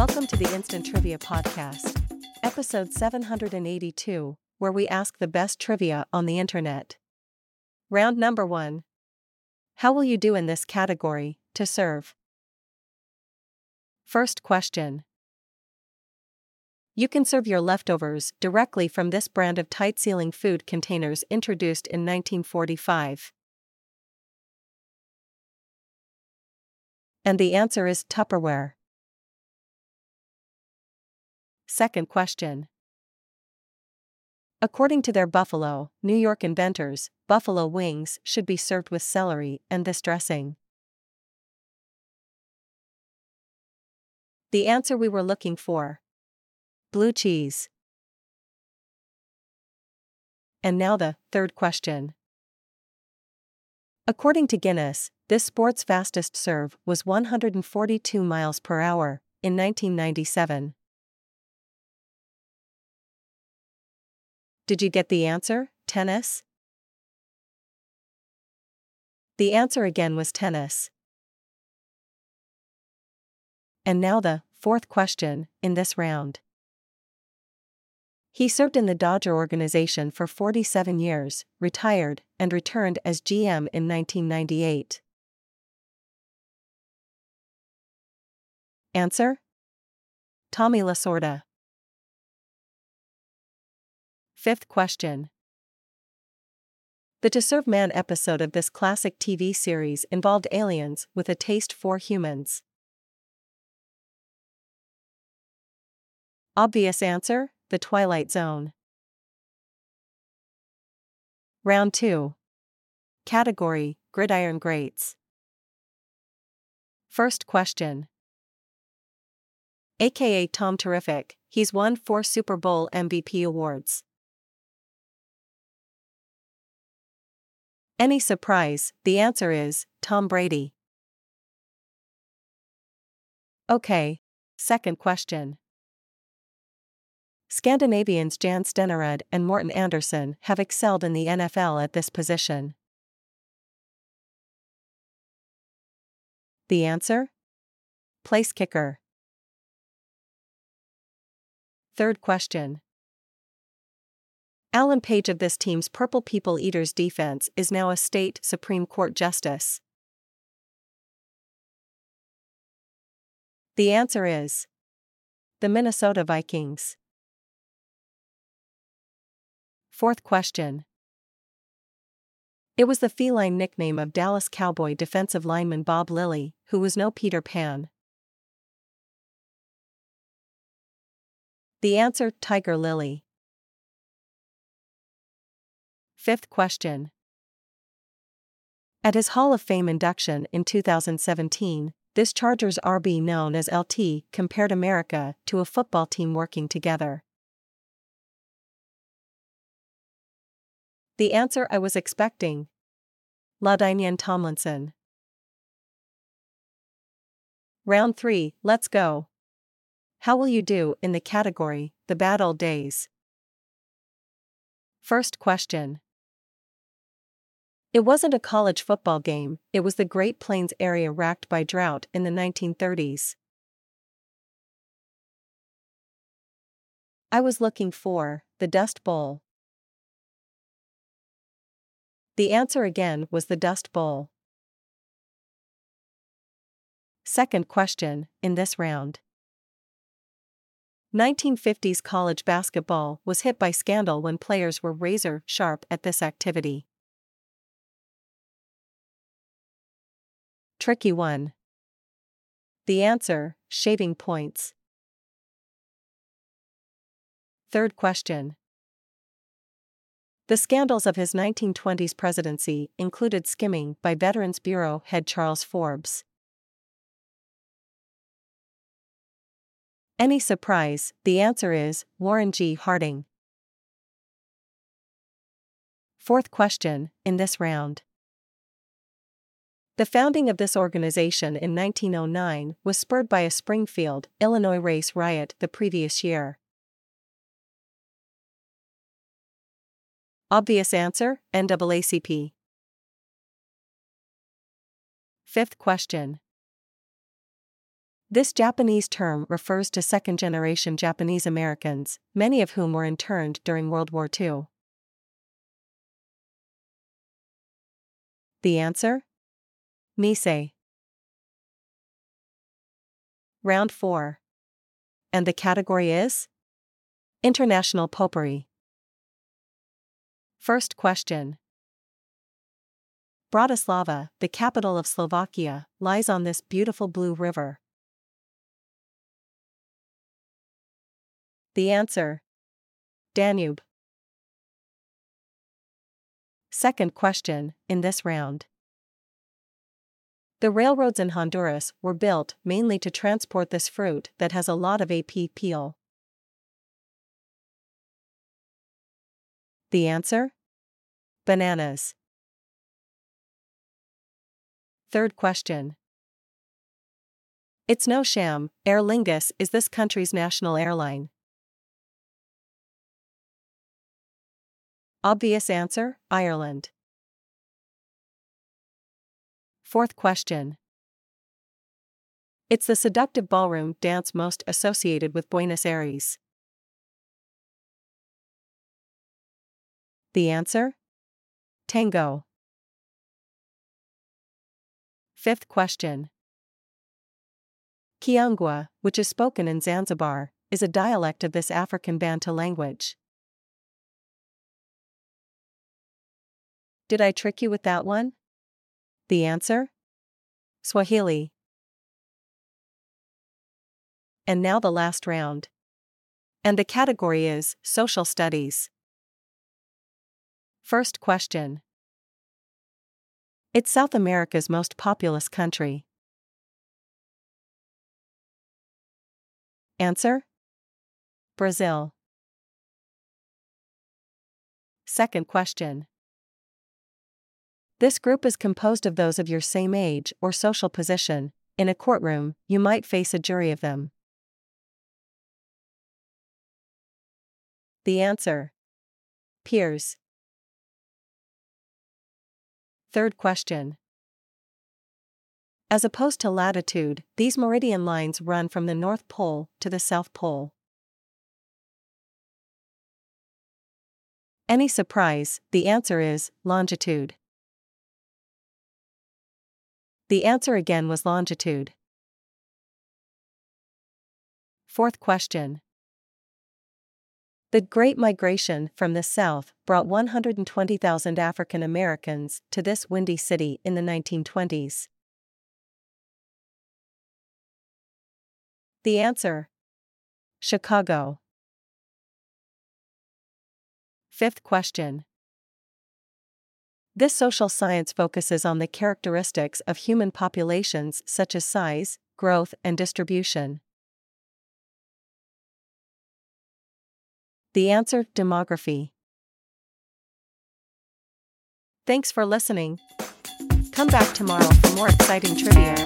Welcome to the Instant Trivia Podcast, episode 782, where we ask the best trivia on the internet. Round number one. How will you do in this category? To serve. First question. You can serve your leftovers directly from this brand of tight sealing food containers introduced in 1945. And the answer is Tupperware. Second question. According to their Buffalo, New York inventors, buffalo wings should be served with celery and this dressing. The answer we were looking for. Blue cheese. And now the third question. According to Guinness, this sport's fastest serve was 142 miles per hour in 1997. Did you get the answer, tennis? The answer again was tennis. And now the fourth question in this round. He served in the Dodger organization for 47 years, retired, and returned as GM in 1998. Answer Tommy Lasorda. Fifth question. The To Serve Man episode of this classic TV series involved aliens with a taste for humans. Obvious answer The Twilight Zone. Round 2. Category Gridiron Greats. First question aka Tom Terrific, he's won four Super Bowl MVP awards. Any surprise, the answer is Tom Brady. Okay. Second question. Scandinavians Jan Stenerud and Morten Andersen have excelled in the NFL at this position. The answer? Place kicker. Third question. Alan Page of this team's Purple People Eaters defense is now a state Supreme Court justice. The answer is the Minnesota Vikings. Fourth question. It was the feline nickname of Dallas Cowboy defensive lineman Bob Lilly, who was no Peter Pan. The answer Tiger Lilly. Fifth question. At his Hall of Fame induction in 2017, this Chargers RB known as LT compared America to a football team working together. The answer I was expecting. LaDainian Tomlinson. Round 3, let's go. How will you do in the category The Bad Old Days? First question. It wasn't a college football game, it was the Great Plains area racked by drought in the 1930s. I was looking for the Dust Bowl. The answer again was the Dust Bowl. Second question in this round. 1950s college basketball was hit by scandal when players were razor sharp at this activity. Tricky one. The answer shaving points. Third question. The scandals of his 1920s presidency included skimming by Veterans Bureau head Charles Forbes. Any surprise, the answer is Warren G. Harding. Fourth question in this round. The founding of this organization in 1909 was spurred by a Springfield, Illinois race riot the previous year. Obvious answer NAACP. Fifth question This Japanese term refers to second generation Japanese Americans, many of whom were interned during World War II. The answer? Nisei. Round 4. And the category is? International Potpourri. First question. Bratislava, the capital of Slovakia, lies on this beautiful blue river. The answer Danube. Second question, in this round. The railroads in Honduras were built mainly to transport this fruit that has a lot of AP peel. The answer? Bananas. Third question. It's no sham, Aer Lingus is this country's national airline. Obvious answer Ireland. Fourth question. It's the seductive ballroom dance most associated with Buenos Aires. The answer? Tango. Fifth question. Kiunguja, which is spoken in Zanzibar, is a dialect of this African Bantu language. Did I trick you with that one? The answer? Swahili. And now the last round. And the category is Social Studies. First question. It's South America's most populous country. Answer? Brazil. Second question. This group is composed of those of your same age or social position. In a courtroom, you might face a jury of them. The answer Peers. Third question. As opposed to latitude, these meridian lines run from the North Pole to the South Pole. Any surprise, the answer is longitude. The answer again was longitude. Fourth question. The Great Migration from the South brought 120,000 African Americans to this windy city in the 1920s. The answer Chicago. Fifth question. This social science focuses on the characteristics of human populations such as size, growth, and distribution. The answer demography. Thanks for listening. Come back tomorrow for more exciting trivia.